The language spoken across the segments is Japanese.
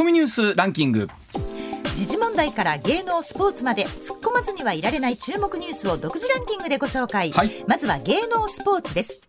コミニュースランキング。時事問題から芸能スポーツまで突っ込まずにはいられない注目ニュースを独自ランキングでご紹介、はい。まずは芸能スポーツです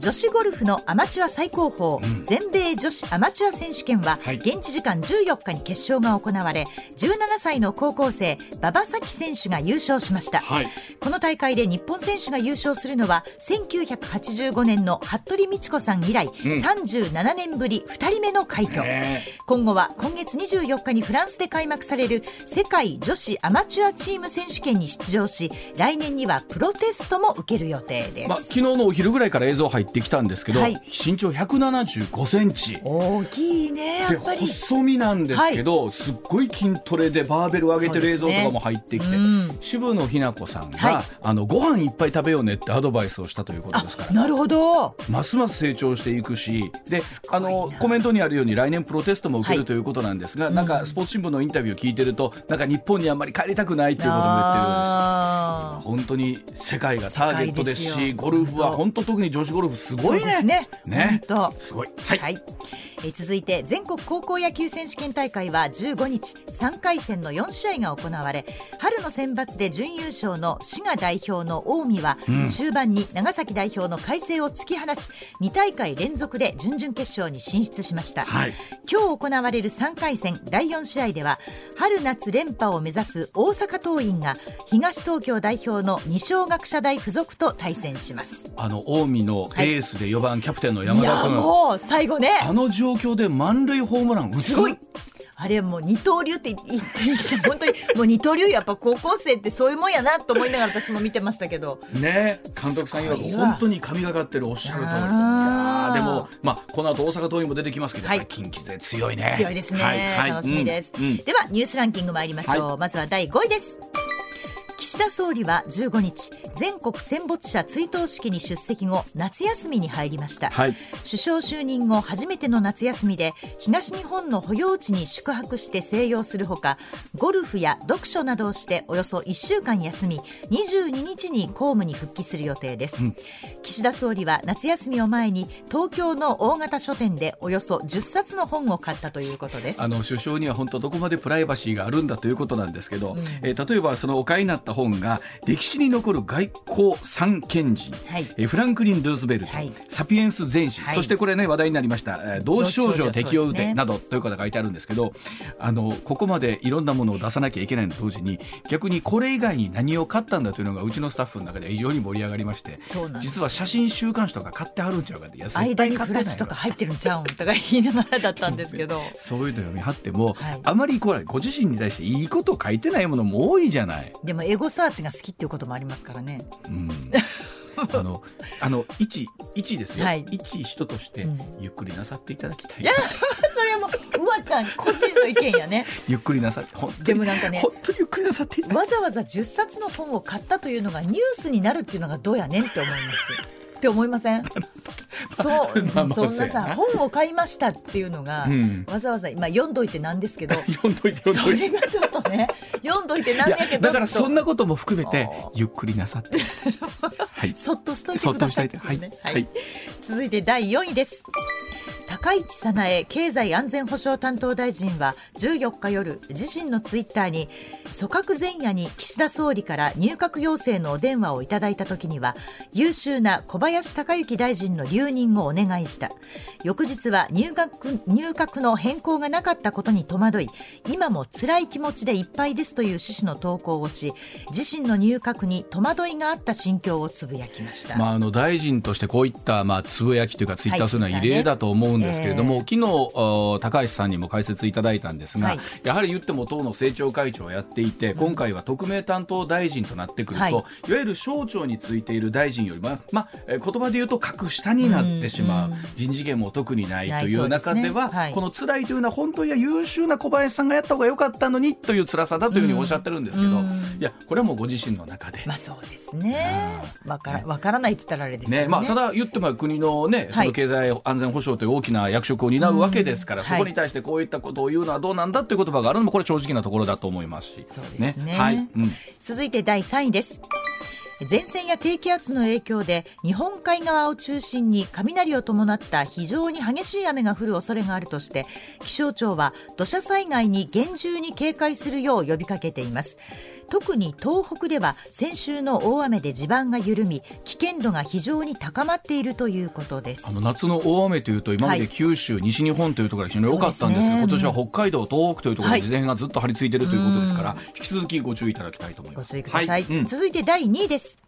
女子ゴルフのアマチュア最高峰、全米女子アマチュア選手権は、はい。現地時間14日に決勝が行われ17歳の高校生馬場咲希選手が優勝しました、はい。この大会で日本選手が優勝するのは1985年の服部道子さん以来、37年ぶり2人目の快挙。ね今後は今月24日にフランスで開幕される世界女子アマチュアチーム選手権に出場し来年にはプロテストも受ける予定です、まあ、昨日のお昼ぐらいから映像入ってきたんですけど、はい。身長175センチ。大きいねやでっぱり。細身なんですけど、すっごい筋トレでバーベル上げてる映像とかも入ってきて、うん。渋野日向子さんが、はい。あのご飯いっぱい食べようねってアドバイスをしたということですから。なるほど。ますます成長していくしですあのコメントにあるように来年プロテストも受けるはいということなんですが、なんかスポーツ新聞のインタビューを聞いてるとなんか日本にあんまり帰りたくないっていうことも言ってるようです。本当に世界がターゲットですしゴルフは本当特に女子ゴルフすごいね。ですね。ね。すごい。はい。はい、えー続いて全国高校野球選手権大会は15日3回戦の4試合が行われ春の選抜で準優勝の滋賀代表の近江は、終盤に長崎代表の海星を突き放し2大会連続で準々決勝に進出しました、はい。今日行われる3回戦第4試合では春夏連覇を目指す大阪桐蔭が東東京代表の二松学舎大附属と対戦します。あの近江のエースで4番キャプテンの山いや田君、もう最後ね。あの状況で満塁ホームラン打つ？すごい。あれもう二刀流って言っていいし本当に。もう二刀流やっぱ高校生ってそういうもんやなと思いながら私も見てましたけど。ね監督さんいわ。本当に神がかってるおっしゃる通り。いやでも、まあ、この後大阪桐蔭も出てきますけど、はい。近畿勢強いね。強いですね、はい。はい。楽しみです、うん。うん。ではニュースランキング参りましょう、はまずは第5位です岸田総理は15日全国戦没者追悼式に出席後夏休みに入りました、はい。首相就任後初めての夏休みで東日本の保養地に宿泊して静養するほかゴルフや読書などをしておよそ1週間休み22日に公務に復帰する予定です、岸田総理は夏休みを前に東京の大型書店でおよそ10冊の本を買ったということです。あの首相には本当どこまでプライバシーがあるんだということなんですけど、えー例えばそのお買いになった本が歴史に残る外交三賢人、はい。えーフランクリン・ルーズベルト、はい。サピエンス全史、はい。そしてこれね話題になりました、えー同志少女敵を撃て、などということが書いてあるんですけどあのここまでいろんなものを出さなきゃいけないのと同時に逆にこれ以外に何を買ったんだというのがうちのスタッフの中で非常に盛り上がりまして実は写真週刊誌とか買ってはるんちゃうかって間にフラッシュとか入ってるんちゃうんとか言いながらだったんですけど。そういうの読み張っても、はい。あまりこれご自身に対していいこと書いてないものも多いじゃない。でもエゴサーチが好きっていうこともありますからね。うん。あの あの一一ですよ、はい。一人としてうん。ゆっくりなさっていただきたい、それはもううわちゃん個人の意見やね。ゆっくりなさって本当にでもなんかね本当にゆっくりなさって。わざわざ10冊の本を買ったというのがニュースになるっていうのがどうやねんって思いますって思いません？そう、まあまあそんなさ本を買いましたっていうのが、うん。わざわざ今読んどいてなんですけど 読んどいてそれがちょっとね読んどいてなんいややけどだからそんなことも含めてゆっくりなさって。はい。そっとしといてくださいっていはい。はい。続いて第4位です。高市早苗経済安全保障担当大臣は14日夜自身のツイッターに組閣前夜に岸田総理から入閣要請のお電話をいただいた時には優秀な小林鷹之大臣の留任をお願いした。翌日は入閣入閣の変更がなかったことに戸惑い今も辛い気持ちでいっぱいですという趣旨の投稿をし自身の入閣に戸惑いがあった心境をつぶやきました、まあ、あの大臣としてこういった、まあ、つぶやきというかツイッターするのは異例だと思うんですけれども、はい。昨日お高橋さんにも解説いただいたんですが、はい。やはり言っても党の政調会長をやっていて、今回は特命担当大臣となってくると、はい。い、わゆる省庁についている大臣よりも、まあ、えー言葉で言うと格下になってしまう、うん。うん人事権も特にないという中ではですね。はい。この辛いというのは本当には優秀な小林さんがやった方が良かったのにという辛さだというふうにおっしゃってるんですけど、うん。いやこれはもうご自身の中で。まあそうですね。わからわからないって言ったらあれですね。ね。まあ、ただ言っても国の,、ね、そはい。の経済安全保障という大きな役職を担うわけですから、うん。そこに対してこういったことを言うのはどうなんだという言葉があるのもこれ正直なところだと思いますし。そうですね。はい。うん、続いて第3位です。前線や低気圧の影響で日本海側を中心に雷を伴った非常に激しい雨が降る恐れがあるとして気象庁は土砂災害に厳重に警戒するよう呼びかけています特に東北では先週の大雨で地盤が緩み危険度が非常に高まっているということです。あの夏の大雨というと今まで九州、はい、西日本というところが非常に多かったんですが、ね、今年は北海道東北というところで事前がずっと張り付いているということですから、はい、引き続きご注意いただきたいと思います。ご注意ください、はい。うん、続いて第2位です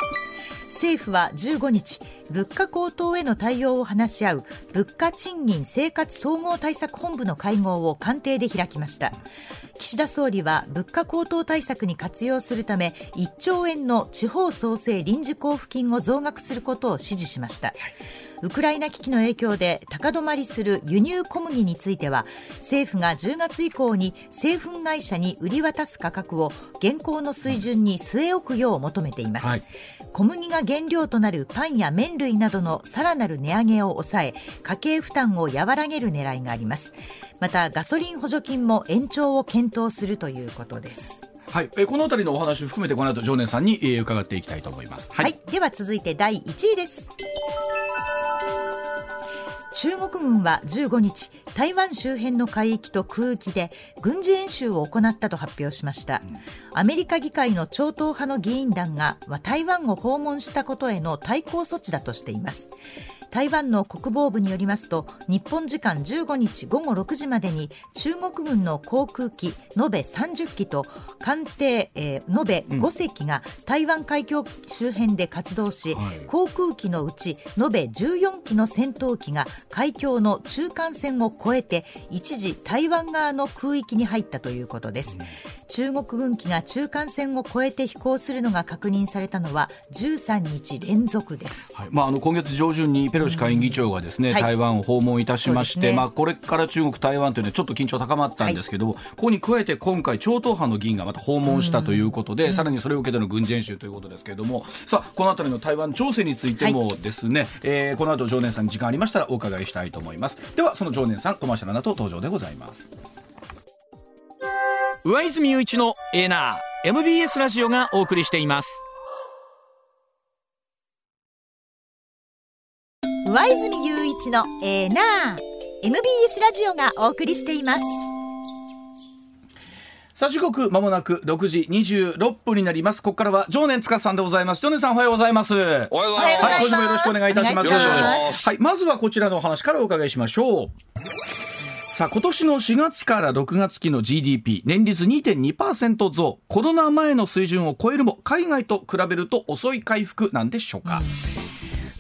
政府は15日物価高騰への対応を話し合う物価賃金生活総合対策本部の会合を官邸で開きました。岸田総理は物価高騰対策に活用するため1兆円の地方創生臨時交付金を増額することを指示しました、ウクライナ危機の影響で高止まりする輸入小麦については政府が10月以降に製粉会社に売り渡す価格を現行の水準に据え置くよう求めています、はい、小麦が原料となるパンや麺類などのさらなる値上げを抑え家計負担を和らげる狙いがあります。またガソリン補助金も延長を検討するということです。はい、えこの辺りのお話を含めてこの後常念さんに、えー、伺っていきたいと思います。はい、はい、では続いて第1位です。中国軍は15日台湾周辺の海域と空域で軍事演習を行ったと発表しました、アメリカ議会の超党派の議員団が台湾を訪問したことへの対抗措置だとしています。台湾の国防部によりますと日本時間15日午後6時までに中国軍の航空機延べ30機と艦艇、えー、延べ5隻が台湾海峡周辺で活動し、うん、航空機のうち延べ14機の戦闘機が海峡の中間線を越えて一時台湾側の空域に入ったということです、うん、中国軍機が中間線を越えて飛行するのが確認されたのは13日連続です、はい、まあ、あの今月上旬にペロシ下院議長がですね、うん台湾を訪問いたしまして、ね、まあ、これから中国、台湾というのはちょっと緊張高まったんですけども、はい、ここに加えて今回、超党派の議員がまた訪問したということで、うん、さらにそれを受けての軍事演習ということですけれども、さあ、このあたりの台湾情勢についてもですね、はい、えー、この後常念さんに時間ありましたらお伺いしたいと思います。では、その常念さん、コマーシャルなど登場でございます。上泉雄一のエーナー MBS ラジオがお送りしています。上泉雄一のエーナー MBS ラジオがお送りしています。さあ時刻まもなく6時26分になります。ここからは常年塚さんでございます。常年さんおはようございます。おはようございます、はい、今週もよろしくお願いいたします。はいまずはこちらのお話からお伺いしましょう。さあ今年の4月から6月期の GDP 年率2.2%増。コロナ前の水準を超えるも海外と比べると遅い回復なんでしょうか、うん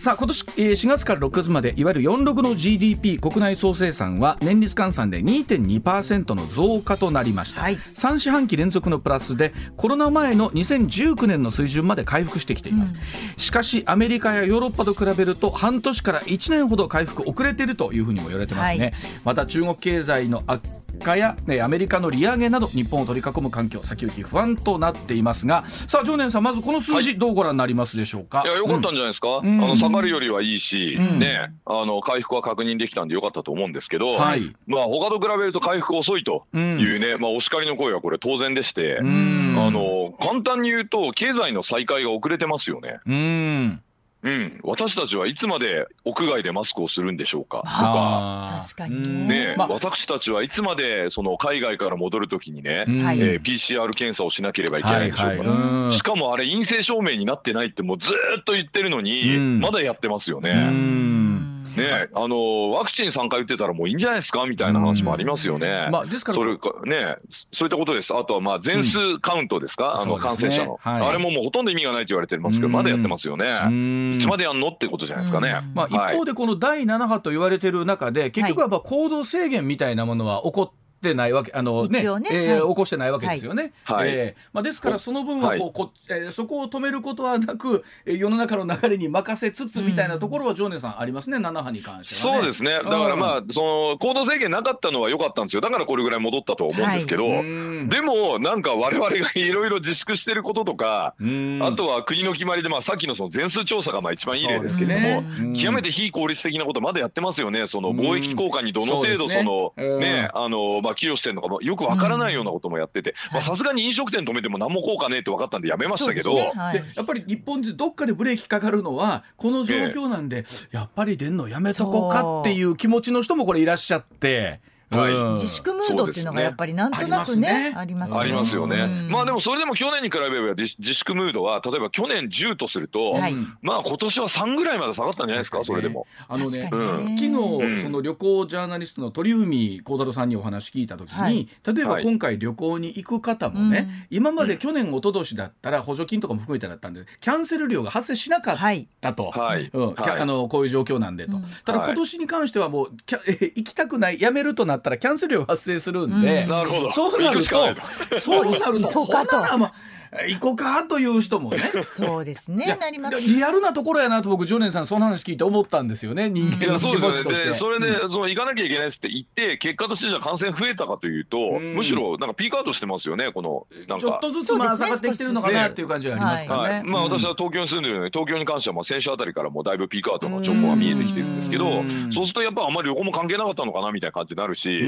さあ今年4月から6月までいわゆる46の GDP 国内総生産は年率換算で2.2%の増加となりました、はい、3四半期連続のプラスでコロナ前の2019年の水準まで回復してきています、うん、しかしアメリカやヨーロッパと比べると半年から1年ほど回復遅れているというふうにも言われてますね、はい、また中国経済の悪化や、ね、アメリカの利上げなど日本を取り囲む環境先行き不安となっていますがさあ常念さんまずこの数字、どうご覧になりますでしょうか？いやよかったんじゃないですか、うん、あの下がるよりはいいし、うん、ねあの回復は確認できたんでよかったと思うんですけど、はい、まあ他と比べると回復遅いというね、うん、まあお叱りの声はこれ当然でして、あの簡単に言うと経済の再開が遅れてますよね。うんうん、私たちはいつまで屋外でマスクをするんでしょうか？とか。確かにね、まあ、私たちはいつまでその海外から戻るときにね、うん、えー、PCR 検査をしなければいけないでしょうか、はいはい、しかもあれ陰性証明になってないってもうずっと言ってるのに、うん、まだやってますよね。ね、あのワクチン3回打ってたらもういいんじゃないですかみたいな話もありますよね。まあ、ですからそれかねそういったことです。あとはまあ全数カウントですか、うん、あの感染者の、ねはい、あれももうほとんど意味がないと言われてますけどまだやってますよね。いつまでやんのってことじゃないですかね。まあ、一方でこの第7波と言われてる中で結局はやっぱ行動制限みたいなものは起こってってないわけあのねね、えー、起こしてないわけですよね。はい、えー、まあ、ですからその分はこう、こえー、そこを止めることはなく、えー、世の中の流れに任せつつみたいなところは常念さんありますね7波に関しては、ね、そうですね。だからまあその行動制限なかったのは良かったんですよ。だからこれぐらい戻ったと思うんですけど、はい、でもなんか我々がいろいろ自粛してることとかあとは国の決まりでまあさっきのその全数調査がまあ一番いい例ですけども、ね、極めて非効率的なことまだやってますよね。その貿易効果にどの程度そのねあのまあまあ寄与してるのかもよくわからないようなこともやっててさすがに飲食店止めても何も効果ねえって分かったんでやめましたけど、ねはい、でやっぱり日本でどっかでブレーキかかるのはこの状況なんで、えー、やっぱり出んのやめとこうかっていう気持ちの人もこれいらっしゃって。はい、自粛ムードっていうのがやっぱりなんとなくね、ありますね。ありますよね。まあでもそれでも去年に比べれば自粛ムードは例えば去年10とすると、はい、まあ今年は3ぐらいまで下がったんじゃないですか、それでも。あのね、昨日その旅行ジャーナリストの鳥海幸太郎さんにお話聞いた時に、例えば今回旅行に行く方もね、今まで去年一昨年だったら補助金とかも含めてだったんでキャンセル料が発生しなかったと、はい。うん。あのこういう状況なんでと。ただ今年に関してはもう 行きたくないやめるとなったらキャンセル料発生するんで、なるほど。そうなるとそうなるとほならまあ行こうかという人もね。そうですね。なります。リアルなところやなと僕常念さんその話聞いて思ったんですよね。人間の気持ちとして、うん、それでその行かなきゃいけないっって言って結果としてじゃ感染増えたかというと、うん、むしろなんかピークアウトしてますよねこのなんか。ちょっとずつまあ下がってきてるのかなっていう感じがありますかね、はいはい、まあ私は東京に住んでるので東京に関してはまあ先週あたりからもうだいぶピークアウトの兆候が見えてきてるんですけどそうするとやっぱあんまり旅行も関係なかったのかなみたいな感じになるし、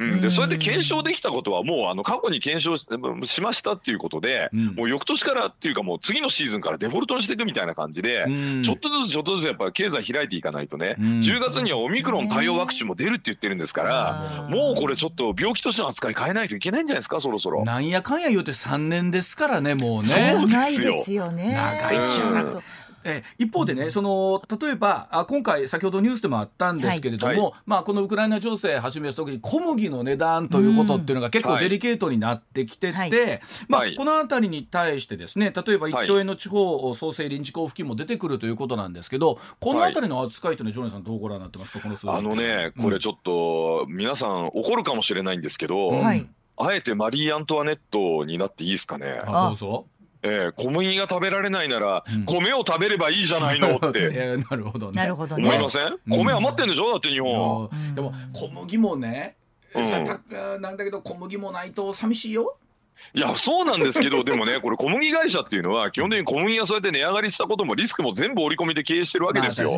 うん。うん、でそうやって検証できたことはもうあの過去に検証しましたっていうことで、うん、もう翌年からっていうかもう次のシーズンからデフォルトにしていくみたいな感じで、うん、ちょっとずつちょっとずつやっぱ経済開いていかないとね、うん、10月にはオミクロン対応ワクチンも出るって言ってるんですから、もうこれちょっと病気としての扱い変えないといけないんじゃないですかそろそろ。なんやかんや言うて3年ですからねもうね。そうですよ。ね。長いっちゃえ一方でね、その例えばあ今回先ほどニュースでもあったんですけれども、はい、まあ、このウクライナ情勢始めた時に小麦の値段ということっていうのが結構デリケートになってきてて、はい、まあ、この辺りに対してですね例えば1兆円の地方創生臨時交付金も出てくるということなんですけどこの辺りの扱いというのはジョネさんどうご覧になってますか？このあのねこれちょっと、皆さん怒るかもしれないんですけど、はい、あえてマリー・アントワネットになっていいですかね？あどうぞえー、小麦が食べられないなら、米を食べればいいじゃないのって、なるほどね。なるほどね。思いません、米余ってんでしょ？だって日本、でも小麦もね、うん、なんだけど小麦もないと寂しいよ。いやそうなんですけどでもねこれ小麦会社っていうのは基本的に小麦がそうやって値上がりしたこともリスクも全部織り込みで経営してるわけですよ。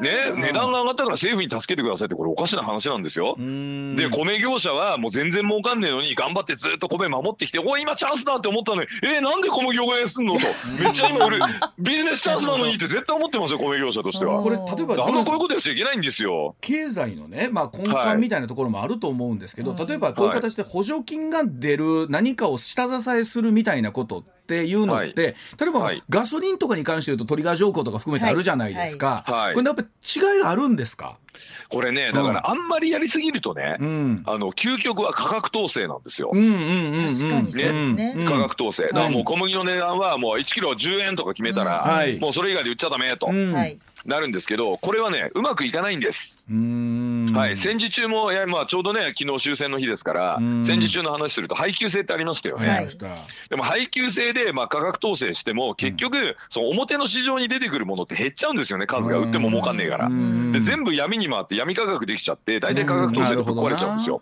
ね値段が上がったから政府に助けてくださいってこれおかしな話なんですよ。で米業者はもう全然儲かんねえのに頑張ってずっと米守ってきてお今チャンスだって思ったのにえー、なんで小麦を減すんのと。めっちゃ今俺ビジネスチャンスなのにって絶対思ってますよ米業者としては。これ例えばあんまこういうことやっちゃいけないんですよ。経済のね、まあ、根幹みたいなところもあると思うんですけど、はい、例えばこういう形で補助金が出る何かを下支えするみたいなことっていうのって、はい、例えば、はい、ガソリンとかに関して言うとトリガー条項とか含めてあるじゃないですか、はい、これやっぱ違いがあるんですか？これねだからあんまりやりすぎるとね、うん、あの究極は価格統制なんですよ。うんうんうん確かにそうですね。価格統制。だからもう小麦の値段はもう1キロ10円とか決めたら、もうそれ以外で売っちゃダメと。はいなるんですけどこれはねうまくいかないんです。はい、戦時中もいや、まあ、ちょうどね昨日終戦の日ですから戦時中の話すると配給制ってありましたよね。はい、でも配給制で、まあ、価格統制しても結局、うん、その表の市場に出てくるものって減っちゃうんですよね数が。売っても儲かんねえから。で全部闇に回って闇価格できちゃって大体価格統制でぶっ壊れちゃうんですよ。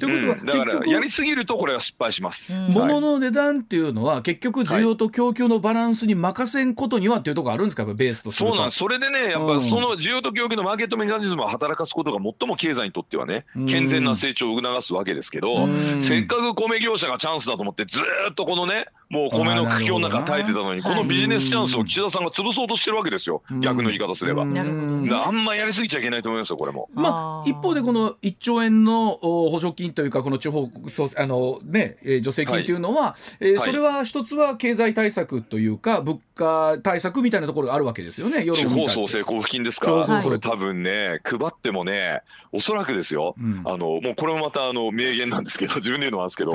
ということは、だからやりすぎるとこれは失敗します。物の値段っていうのは結局需要と供給のバランスに任せんことにはっていうところあるんですか？ベースとそうなんそれでねやっぱその需要と供給のマーケットメカニズムを働かすことが最も経済にとってはね健全な成長を促すわけですけどせっかく米業者がチャンスだと思ってずっとこのねもう米の苦境の中耐えてたのにこのビジネスチャンスを岸田さんが潰そうとしてるわけですよ。逆の言い方すれば。あんまやりすぎちゃいけないと思いますよこれも。まあ一方でこの1兆円の補助金というかこの地方あのね助成金というのは、えそれは一つは経済対策というか物価対策みたいなところがあるわけですよね。地方創生交付金ですか？それ多分ね配ってもねおそらくですよ。あのもうこれもまたあの名言なんですけど自分で言うのなんですけど、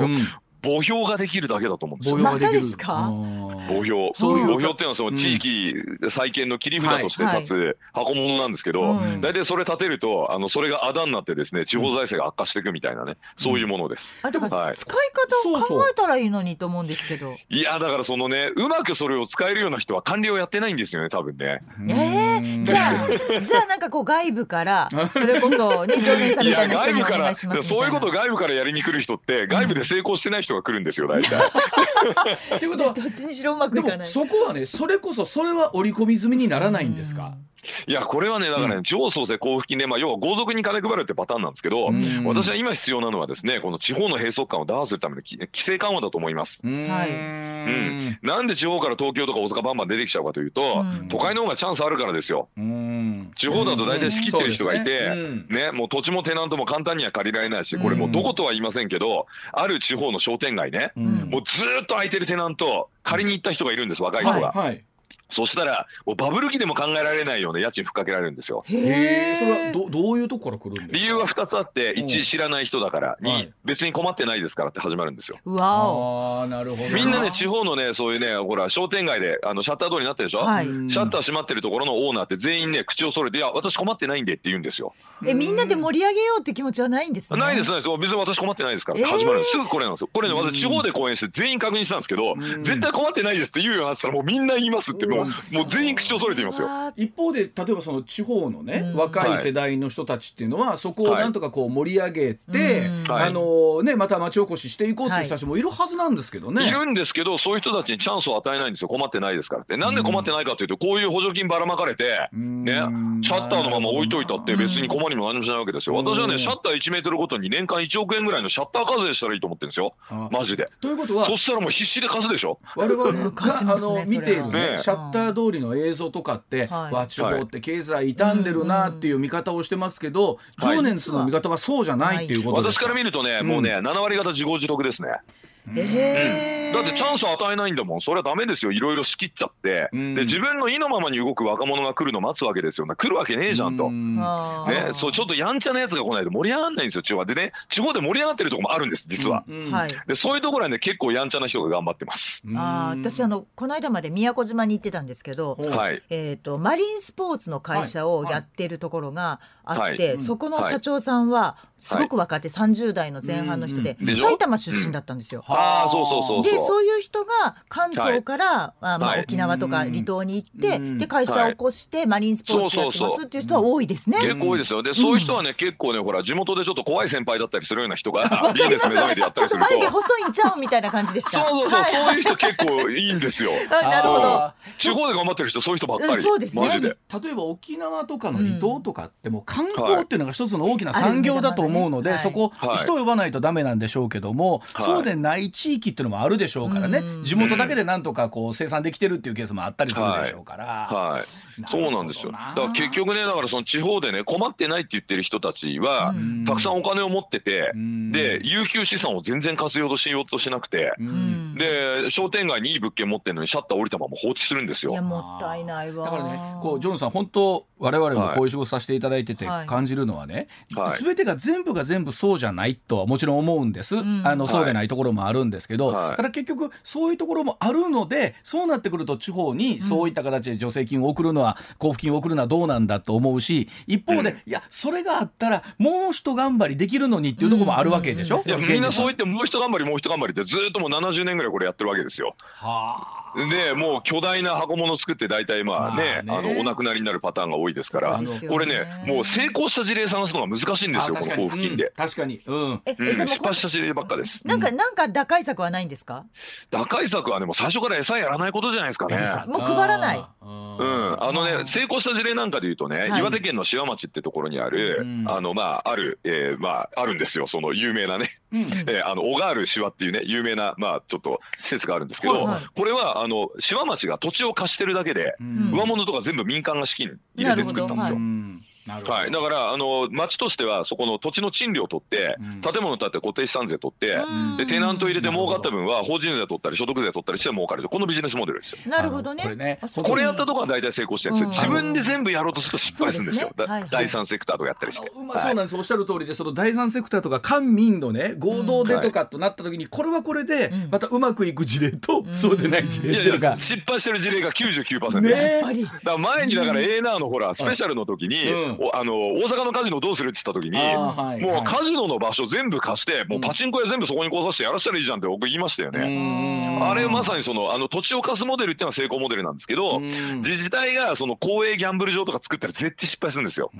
墓標ができるだけだと思うんですよ。墓標ですか？墓標。そういう墓標っていうのはその地域再建の切り札として立つ箱物なんですけど、大体それ立てるとあのそれがあだになってですね地方財政が悪化していくみたいなねそういうものです。あだから使い方を考えたらいいのにと思うんですけど。いやだからそのねうまくそれを使えるような人は管理をやってないんですよね多分ね。ええじゃあじゃあなんかこう外部から それこそね常連さんみたいな人にお願いしますそういうこと外部からやりに来る人って外部で成功してない人が来るんですよ 大体。ってことはどっちにしろうまくいかない。そこはねそれこそそれは織り込み済みにならないんですか？いやこれはねだからね、地方創生交付金で、まあ、要は豪族に金配るってパターンなんですけど、私は今必要なのはですねこの地方の閉塞感を打破するための規制緩和だと思います。はい。うん、なんで地方から東京とか大阪バンバン出てきちゃうかというと、都会の方がチャンスあるからですよ。地方だと大体仕切ってる人がいて、ね。もう土地もテナントも簡単には借りられないしこれもうどことは言いませんけど、ある地方の商店街ね、もうずっと空いてるテナント借りに行った人がいるんです若い人が。はいはいそしたらもうバブル期でも考えられないような家賃ふっかけられるんですよ。へえ。それはどどういうところから来るんですか？理由は二つあって、一知らない人だからに、別に困ってないですからって始まるんですよ。わあなるほど。みんなね地方のねそういうねほら商店街であのシャッター通りになってるでしょ？はい、シャッター閉まってるところのオーナーって全員ね口を揃えていや私困ってないんでって言うんですよ。えみんなで盛り上げようって気持ちはないんですね？ないですないです。別に私困ってないですから始まるすぐこれなんですよ。これね私地方で講演して全員確認したんですけど、絶対困ってないですって言うようになったらもうみんな言いますってもうもう全員口を揃えていますよ。一方で例えばその地方のね、うん、若い世代の人たちっていうのは、はい、そこをなんとかこう盛り上げて、はい、あのねまた町おこししていこうっていう人たちもいるはずなんですけどね、はい、いるんですけどそういう人たちにチャンスを与えないんですよ。困ってないですからって。なんで困ってないかというとこういう補助金ばらまかれてねシャッターのまま置いといたって別に困りも何もしないわけですよ。私はねシャッター1メートルごとに年間1億円ぐらいのシャッター課税したらいいと思ってるんですよ。マジで。ということはそしたらもう必死で貸すでしょ。我々があの見ているねシャッター通りの映像とかっては地方って経済傷んでるなっていう見方をしてますけど、常年ツの見方はそうじゃないっていうことですか、私から見るとね、もうね7割方自業自得ですね。えー、だってチャンス与えないんだもん。それはダメですよ。いろいろ仕切っちゃって、うん、で自分の意のままに動く若者が来るの待つわけですよ。来るわけねえじゃんと、ん、ね、そうちょっとやんちゃなやつが来ないと盛り上がらないんですよ。地方でね地方で盛り上がってるとこもあるんです実は、うん。でそういうところはね結構やんちゃな人が頑張ってます。あ私あのこの間まで宮古島に行ってたんですけど、はい、えーと、マリンスポーツの会社をやってるところがあって、はい、そこの社長さんはすごく若手30代の前半の人で、埼玉出身だったんですよ。ああそうそうそうでそういう人が関東から、はい、あまあ、沖縄とか離島に行って、で会社を起こしてマリンスポーツやってますっていう人は多いですね。結構多いですよ。でそういう人はね、結構ねほら地元でちょっと怖い先輩だったりするような人が ビジネス目覚めてやったりすると。ちょっと眉毛細いんちゃうみたいな感じでした。そうそうそう、そういう人結構いいんですよ。なるほど。地方で頑張ってる人そういう人ばっかり。そうですね。例えば沖縄とかの離島とかってもう観光っていうのが一つの大きな産業だと思うので、そこ人を呼ばないとダメなんでしょうけども、そうでない地域っていうのもあるでしょうからね。地元だけでなんとかこう生産できてるっていうケースもあったりするでしょうから、はい、はい、そうなんですよ。だから結局ねだからその地方でね困ってないって言ってる人たちはたくさんお金を持っててで有給資産を全然活用としようとしなくてで商店街にいい物件持ってるのにシャッター降りたまま放置するんですよ。いやもったいないわ。だからねこうジョンさん本当我々もこういう仕事させていただいてて感じるのはね、はい、全てが全部が全部そうじゃないとはもちろん思うんです、うん、あのそうでないところもあるんですけど、はい、ただ結局そういうところもあるのでそうなってくると地方にそういった形で助成金を送るのは、交付金を送るのはどうなんだと思うし一方で、うん、いやそれがあったらもう一頑張りできるのにっていうところもあるわけでしょ、いやみんなそう言ってもう一頑張りもう一頑張りってずっともう70年ぐらいこれやってるわけですよ。はあでもう巨大な箱物作って大体まあねあのお亡くなりになるパターンが多いですから。これねもう成功した事例探すのが難しいんですよこの交付金で、確かに、うん。え失敗した事例ばっかです。なんかなんか打開策はないんですか？打開策はねもう最初から餌やらないことじゃないですかね。もう配らないうん。あのね成功した事例なんかで言うとね岩手県の塩町ってところにあるあのまああるえまああるんですよその有名なね。えあの小川るシっていうね有名なまあちょっと施設があるんですけどこれはあの塩町が土地を貸してるだけで、上物とか全部民間が資金入れて作ったんですよ。はい、だからあの町としてはそこの土地の賃料を取って、うん、建物建て固定資産税取って、でテナント入れて儲かった分は法人税取ったり所得税取ったりして儲かるこのビジネスモデルですよ。なるほどね。これねこれやったとこは大体成功してるんですよ、自分で全部やろうとすると失敗するんですよ。すね。はいはい、第三セクターとかやったりして。まあ、そうなんです、おっしゃる通りでその第三セクターとか官民のね合同でとかとなった時に、これはこれでまたうまくいく事例と、そうでない事例っていう失敗してる事例が99%です。ね、だから前にだからエーナーのほらスペシャルの時に、あの大阪のカジノどうするって言った時に、はい、もうカジノの場所全部貸してもうパチンコ屋全部そこに来させてやらせたらいいじゃんって僕言いましたよね。あれまさにそのあの土地を貸すモデルっていうのは成功モデルなんですけど自治体がその公営ギャンブル場とか作ったら絶対失敗するんですよ。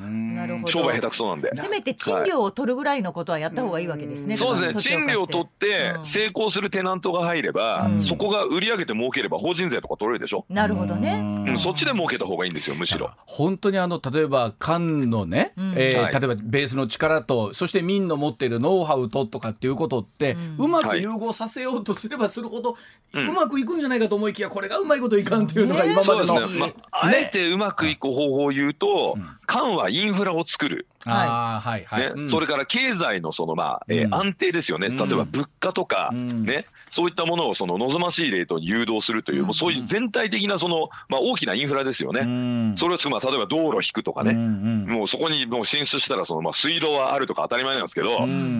商売下手くそなんで。せめて賃料を取るぐらいのことはやった方がいいわけですね。そうですね賃料を取って成功するテナントが入れば、そこが売り上げて儲ければ法人税とか取れるでしょ。なるほどね。うん、そっちで儲けた方がいいんですよむしろ。本当にあの例えば官のね、うん、えーはい、例えばベースの力とそして民の持っているノウハウととかっていうことって、うん、うまく融合させようとすればするほど、はい、うまくいくんじゃないかと思いきやこれがうまいこといかんっていうのが今までの、ね。まあ、あえてうまくいく方法を言うと、官はインフラを作る。はいはい。ね、それから経済のそのまあ、えー、安定ですよね、例えば物価とか、ねそういったものをその望ましいレートに誘導するという、もうそういう全体的なその、まあ、大きなインフラですよね、それをまあ例えば道路引くとかね、もうそこにもう進出したらその、まあ、水道はあるとか当たり前なんですけど、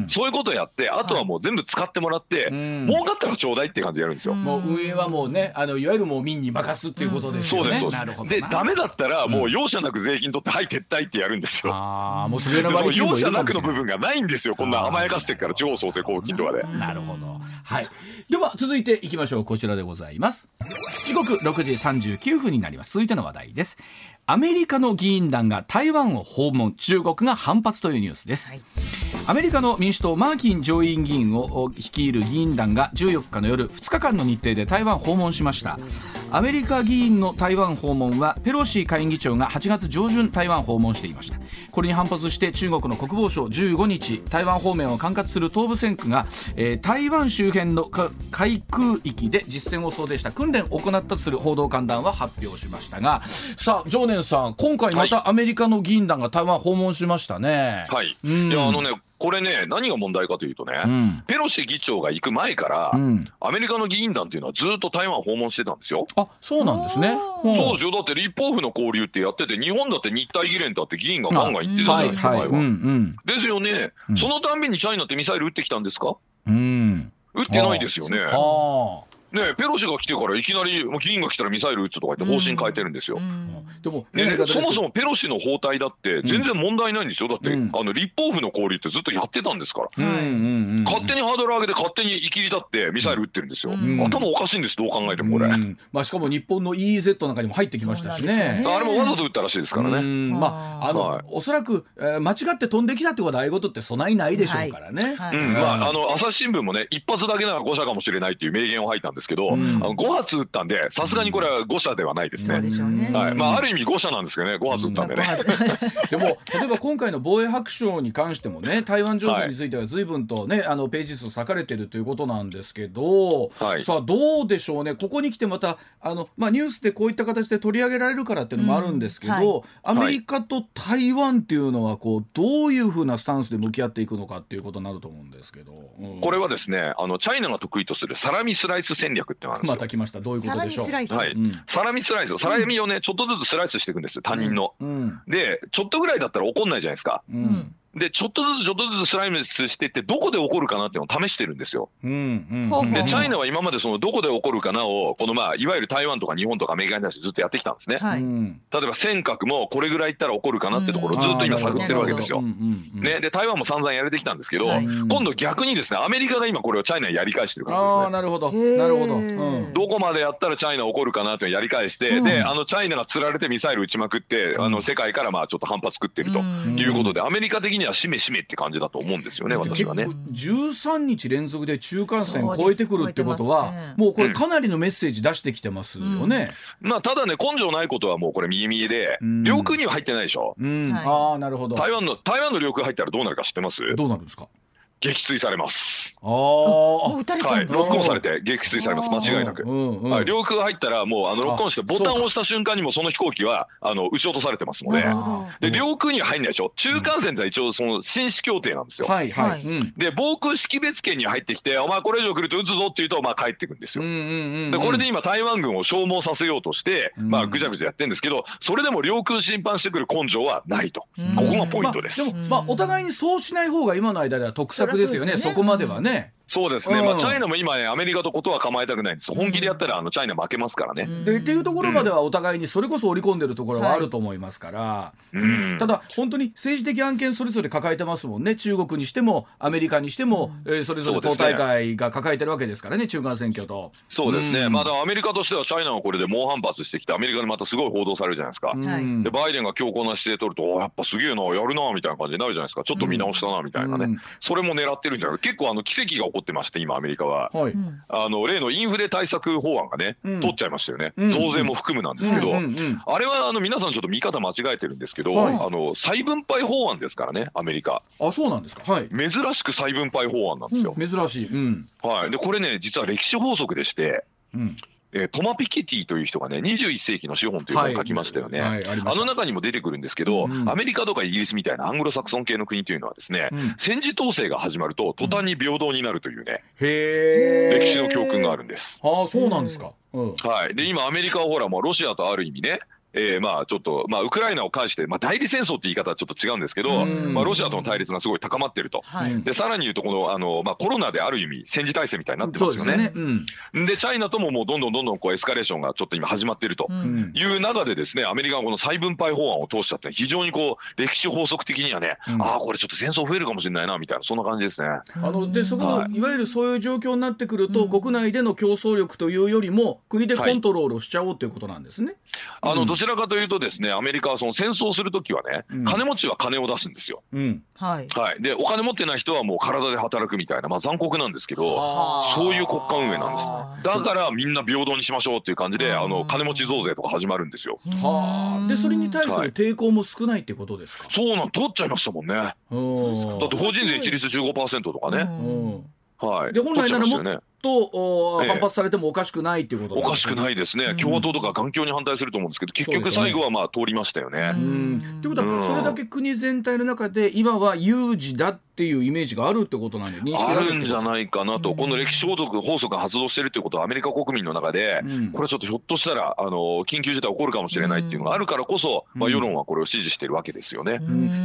そういうことをやってあとはもう全部使ってもらって、儲かったらちょうだいって感じでやるんですよ。もう運営はもうねあのいわゆるもう民に任すっていうことですよね。そうですそうです。でダメだったらもう容赦なく税金取ってはい撤退ってやるんですよ。あもうそれ容赦なくの部分がないんですよ。こんな甘やかしてから地方創生交付金とかで。なるほど。はいでは続いていきましょう。こちらでございます。時刻6時39分になります。続いての話題です。アメリカの議員団が台湾を訪問。中国が反発というニュースです、はい、アメリカの民主党マーキン上院議員を率いる議員団が14日の夜2日間の日程で台湾を訪問しました。アメリカ議員の台湾訪問はペロシ下院議長が8月上旬台湾訪問していました。これに反発して中国の国防省15日台湾方面を管轄する東部戦区が、えー、台湾周辺の海空域で実戦を想定した訓練を行ったとする報道官団は発表しましたがさあ常念さん今回またアメリカの議員団が台湾訪問しましたね。はい、うん、いやあのねこれね何が問題かというとね、うん、ペロシ議長が行く前から、うん、アメリカの議員団っていうのはずっと台湾訪問してたんですよ。あそうなんですね。そうですよ。だって立法府の交流ってやってて日本だって日体議連だって議員がガンガン行ってたじゃないですか、前は。ですよね、そのたんびにチャイナってミサイル撃ってきたんですか、うん、撃ってないですよね。はあねペロシが来てからいきなり議員が来たらミサイル撃つとか言って方針変えてるんですよ。でも、ね、そもそもペロシの包帯だって全然問題ないんですよ。だって、あの立法府の交流ってずっとやってたんですから。勝手にハードル上げて勝手に行きりだってミサイル撃ってるんですよ。頭おかしいんですどう考えてもこれ。まあしかも日本の EEZ なんかにも入ってきましたしね。あれもわざと撃ったらしいですからね。まああの、おそらく、え間違って飛んできたってことはああいうことって備えないでしょうからね。うんまああの朝日新聞もね一発だけなら誤射かもしれないっていう名言を吐いたんですけど、あの5発撃ったんでさすがにこれは誤射ではないですね。はい。まあ、ある意味誤射なんですけどね5発撃ったんでね。でも例えば今回の防衛白書に関してもね台湾情勢については随分とね、あのページ数割かれてるということなんですけど、はい、さあどうでしょうね？ここに来てまたあの、まあ、ニュースでこういった形で取り上げられるからっていうのもあるんですけど、はい、アメリカと台湾っていうのはこうどういうふうなスタンスで向き合っていくのかっていうことになると思うんですけど、うん、これはですねあのチャイナが得意とするサラミスライス戦略ってのがあるんですよ。また来ましたどういうことでしょう。はい、サラミスライスサラミをねちょっとずつスライスしていくんです他人の。でちょっとぐらいだったら怒んないじゃないですか。でちょっとずつちょっとずつスライムしていってどこで起こるかなっていうのを試してるんですよ。うんうん、でチャイナは今までそのどこで起こるかなをこのまあいわゆる台湾とか日本とかアメリカに対してずっとやってきたんですね。はい、例えば尖閣もこれぐらいいったら起こるかなってところをずっと今探ってるわけですよ。ね、で台湾も散々やれてきたんですけど、はい、今度逆にですねアメリカが今これをチャイナにやり返してるからですね。あなるほど。なるほど、うん、どこまでやったらチャイナ起こるかなってやり返して、うん、であのチャイナがつられてミサイル撃ちまくってあの世界からまあちょっと反発食ってるということでアメリカ的にはしめしめって感じだと思うんですよね、私はね。13日連続で中間線超えてくるってことは、ね、もうこれかなりのメッセージ出してきてますよね。うん、まあただね根性ないことはもうこれ見え見えで、うん、領空には入ってないでしょ。うん、ああなるほど。台湾の台湾の領空入ったらどうなるか知ってます？どうなるんですか？撃墜されます。ああ、撃たれちゃうはい、ロックオンされて撃墜されます。間違いなく。はい、領空入ったらもうあのロックオンしてボタンを押した瞬間にもその飛行機はあの撃ち落とされてますので、で領空には入んないでしょ。中間線は一応その紳士協定なんですよ。はいはい。で防空識別圏に入ってきて、お前これ以上来ると撃つぞって言うとまあ帰ってくんですよ。でこれで今台湾軍を消耗させようとしてまあぐちゃぐちゃやってるんですけど、それでも領空侵犯してくる根性はないと。ここがポイントです。でもまあお互いにそうしない方が今の間では得策ですよね。そこまではね。 때문에 そうですね、うん、まあ、チャイナも今ね、アメリカとことは構えたくないんです、本気でやったらあのチャイナ負けますからね。でっていうところまではお互いにそれこそ織り込んでるところはあると思いますから、うん、ただ、本当に政治的案件それぞれ抱えてますもんね、中国にしても、アメリカにしても、うん、えー、それぞれ党大会が抱えてるわけですからね、中間選挙と。そうですね、まだアメリカとしては、チャイナはこれで猛反発してきて、アメリカでまたすごい報道されるじゃないですか。でバイデンが強硬な姿勢取ると、やっぱすげえな、やるなみたいな感じになるじゃないですか、ちょっと見直したなみたいなね、それも狙ってるんじゃない。結構あの奇跡が起こってまして、今、アメリカは。はい、あの例のインフレ対策法案がね、うん、取っちゃいましたよね、うん、増税も含むなんですけど、あれはあの皆さんちょっと見方間違えてるんですけど、はい、あの再分配法案ですからねアメリカ。あそうなんですか、はい、珍しく再分配法案なんですよ、珍しい、はい、でこれね実は歴史法則でして、うんえー、トマ・ピケティという人がね21世紀の資本という本を書きましたよね、はいはい、ああの中にも出てくるんですけど、うん、アメリカとかイギリスみたいなアングロサクソン系の国というのはですね、うん、戦時統制が始まると途端に平等になるというね、うん、歴史の教訓があるんです。あそうなんですか、はい、で今アメリカはほらもうロシアとある意味ねえー、まあちょっと、まあ、ウクライナを介して、まあ、代理戦争って言い方はちょっと違うんですけど、まあ、ロシアとの対立がすごい高まってると、はい、でさらに言うとこのあの、まあ、コロナである意味戦時体制みたいになってますよね。で、ね。うん、チャイナとももうどんどんどんどんこうエスカレーションがちょっと今始まっていると。いう中でですねアメリカがこの再分配法案を通したって非常にこう歴史法則的にはね、うん、ああこれちょっと戦争増えるかもしれないなみたいなそんな感じですね。あのでそこの、はい、いわゆるそういう状況になってくると、国内での競争力というよりも国でコントロールをしちゃおうということなんですね。はい、あのどちらかというとですねねアメリカはその戦争する時はね、うん、金持ちは金を出すんですよ。うん、はい、はい、でお金持ってない人はもう体で働くみたいな、まあ、残酷なんですけどそういう国家運営なんです。だからみんな平等にしましょうっていう感じであの金持ち増税とか始まるんですよ。はでそれに対する抵抗も少ないってことですか、はい、そうなん取っちゃいましたもんね。だって法人税一律15%とかね。はい、で本来ならもっと反発されてもおかしくないっていうこと、ね、おかしくないですね、共和党とか環境に反対すると思うんですけど、結局最後はまあ通りましたよね。ということは、それだけ国全体の中で、今は有事だっていうイメージがあるってことなんで、認識あるんじゃないかなと、この歴史法則法則が発動してるってことは、アメリカ国民の中で、これちょっとひょっとしたら、あの緊急事態起こるかもしれないっていうのがあるからこそ、まあ、世論はこれを支持してるわけですよね。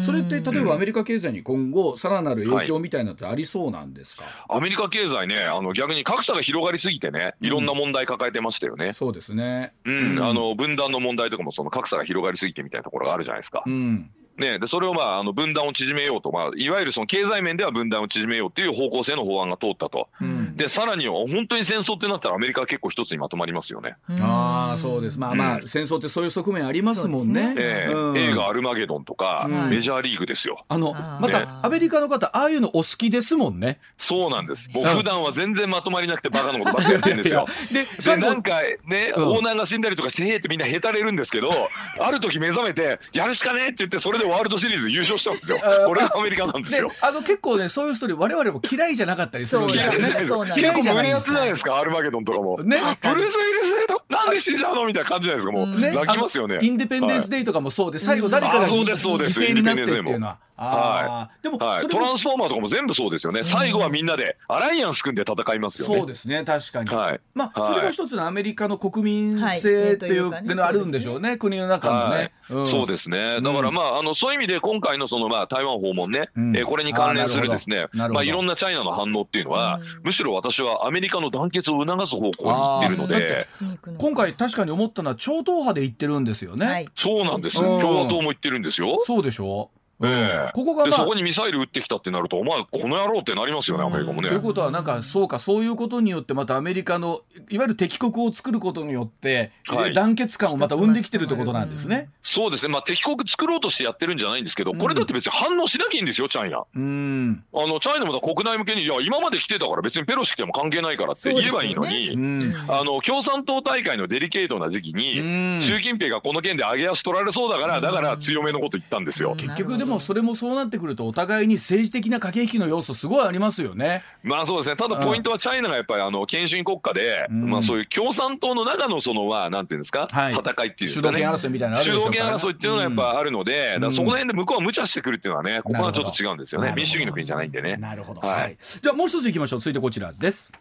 それって例えばアメリカ経済に今後、さらなる影響みたいなのってありそうなんですか、はい、アメリカ経済ね、あの逆に格差が広がりすぎてねいろんな問題抱えてましたよね。うん、そうですね、うん、あの分断の問題とかもその格差が広がりすぎてみたいなところがあるじゃないですか。うん。ね、でそれを、まあ、あの分断を縮めようと、まあ、いわゆるその経済面では分断を縮めようっていう方向性の法案が通ったと、うん、でさらには本当に戦争ってなったらアメリカは結構一つにまとまりますよね。ああそうですまあまあ、うん、戦争ってそういう側面ありますもんね。ねえーうん、映画「アルマゲドン」とか、メジャーリーグですよ。あのまた、ね、アメリカの方ああいうのお好きですもんね。そうなんですもう普段は全然まとまりなくてバカなことばっかりやってるんですよ。ででなんかね、オーナーが死んだりとかしてへえってみんなへたれるんですけどある時目覚めてやるしかねえって言ってそれでワールドシリーズ優勝勝したんですよ。これがアメリカなんですよ。あの結構ねそういうストーリー我々も嫌いじゃなかったりするんですよね。嫌いじゃないです。胸じゃないですか？アルマゲドンとかも。ね。ブルース・ウィルスなんで死んじゃうの？みたいな感じじゃないですかもう、泣きますよね。インデペンデンス・デイとかもそうで最後誰かが犠牲になってっていうのは。はい。でも、はい、トランスフォーマーとかも全部そうですよね。最後はみんなでアライアンス組んで戦いますよね。そうですね、確かに。はい。まあ、それが一つのアメリカの国民性っていうのあるんでしょうね、国の中のね。そうですね。だからまあ、あの、そういう意味で今回のそのまあ、台湾訪問ね、えこれに関連するですね、まあ、いろんなチャイナの反応っていうのは、むしろ私はアメリカの団結を促す方向に行ってるので。今回確かに思ったのは超党派で言ってるんですよね。そうなんです。共和党も言ってるんですよ。そうでしょう。ええ。ここが、まあ、そこにミサイル撃ってきたってなるとお前この野郎ってなりますよねアメリカもね。ということはなんかそうかそういうことによってまたアメリカのいわゆる敵国を作ることによって、はい、団結感をまた生んできてるってことなんですね。そうですね。まあ敵国作ろうとしてやってるんじゃないんですけどこれだって別に反応しなきゃいいんですよチャイナ。うん。あのチャイナも国内向けにいや今まで来てたから別にペロシ来ても関係ないからって言えばいいのに、ね、あの共産党大会のデリケートな時期に習近平がこの件で上げ足取られそうだからだから強めのこと言ったんですよ。結局でもそれもそうなってくるとお互いに政治的な駆け引きの要素すごいありますよね。まあそうですね。ただポイントはチャイナがやっぱりあの権威主義国家で、うん、まあそういう共産党の中のそのはなんていうんですか、はい、戦いっていう主導権争いみたいな主導権争いっていうのがやっぱあるので、うん、そこら辺で向こうは無茶してくるっていうのはね、ここはちょっと違うんですよね。民主主義の国じゃないんでね。なるほど。はい。じゃあもう一ついきましょう。続いてこちらです。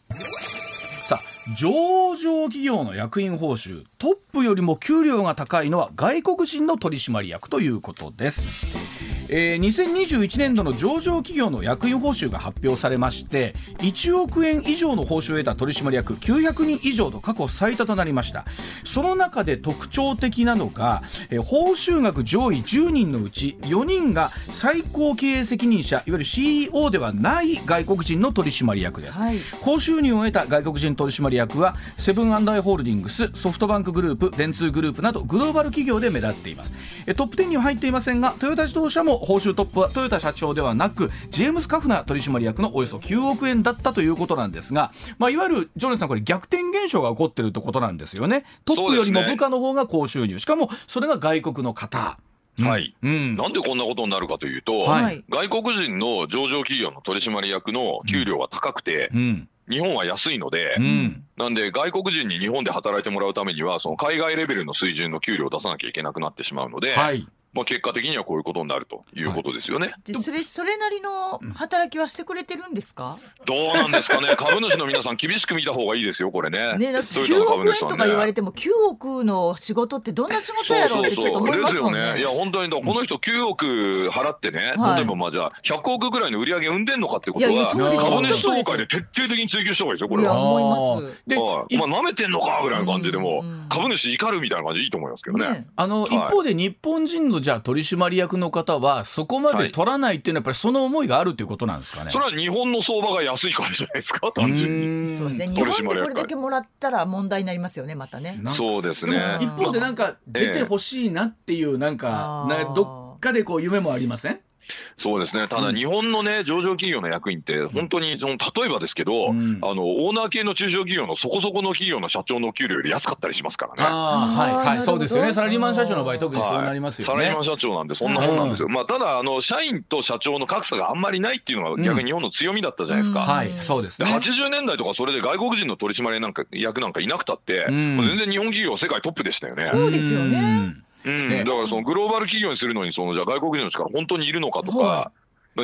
上場企業の役員報酬トップよりも給料が高いのは外国人の取締役ということです。えー、2021年度の上場企業の役員報酬が発表されまして1億円以上の報酬を得た取締役900人以上と過去最多となりました。その中で特徴的なのが、えー、報酬額上位10人のうち4人が最高経営責任者いわゆる CEO ではない外国人の取締役です、はい、高収入を得た外国人取締役はセブンアイ・ホールディングスソフトバンクグループ電通グループなどグローバル企業で目立っています。トップ10には入っていませんがトヨタ自動車も報酬トップはトヨタ社長ではなくジェームス・カフナ取締役のおよそ9億円だったということなんですが、まあ、いわゆるジョネさんこれ逆転現象が起こっているということなんですよね。トップよりも部下の方が高収入、しかもそれが外国の方。はい、うん、なんでこんなことになるかというと、はい、外国人の上場企業の取締役の給料が高くて、うん、日本は安いので、うん、なんで外国人に日本で働いてもらうためにはその海外レベルの水準の給料を出さなきゃいけなくなってしまうので、はい、まあ、結果的にはこういうことになるということですよね。でそれそれなりの働きはしてくれてるんですか、どうなんですかね。株主の皆さん厳しく見た方がいいですよこれね。ね9億円とか言われても9億の仕事ってどんな仕事やろうってちょっと思いますもんね。そうそうそうですよね。いや本当にこの人9億払ってね、はい、例えばまあじゃあ100億ぐらいの売り上げ生んでんのかってことは株主総会で徹底的に追求した方がいいですよこれは。思います。で、まあ舐めてんのかぐらいの感じでも、株主怒るみたいな感じでいいと思いますけどね。ね。あの、はい、一方で日本人のじゃあ取締役の方はそこまで取らないっていうのはやっぱりその思いがあるということなんですかね。それは日本の相場が安いからじゃないですか単純に。そうですね。日本でこれだけもらったら問題になりますよねまたね。そうですね。一方でなんか出てほしいなっていうなんか、えー、どっかでこう夢もありません？そうですね。ただ日本のね上場企業の役員って本当にその例えばですけど、うん、あのオーナー系の中小企業のそこそこの企業の社長の給料より安かったりしますからね。はいはいそうですよね。サラリーマン社長の場合特にそうなりますよね、はい、サラリーマン社長なんでそんなもんなんですよ。うん、まあただあの社員と社長の格差があんまりないっていうのが逆に日本の強みだったじゃないですか。うん、はいそうですね。80年代とかそれで外国人の取締役なんか役なんかいなくたって、全然日本企業世界トップでしたよね。そうですよね。うん、だからそのグローバル企業にするのにそのじゃあ外国人の力本当にいるのかとか、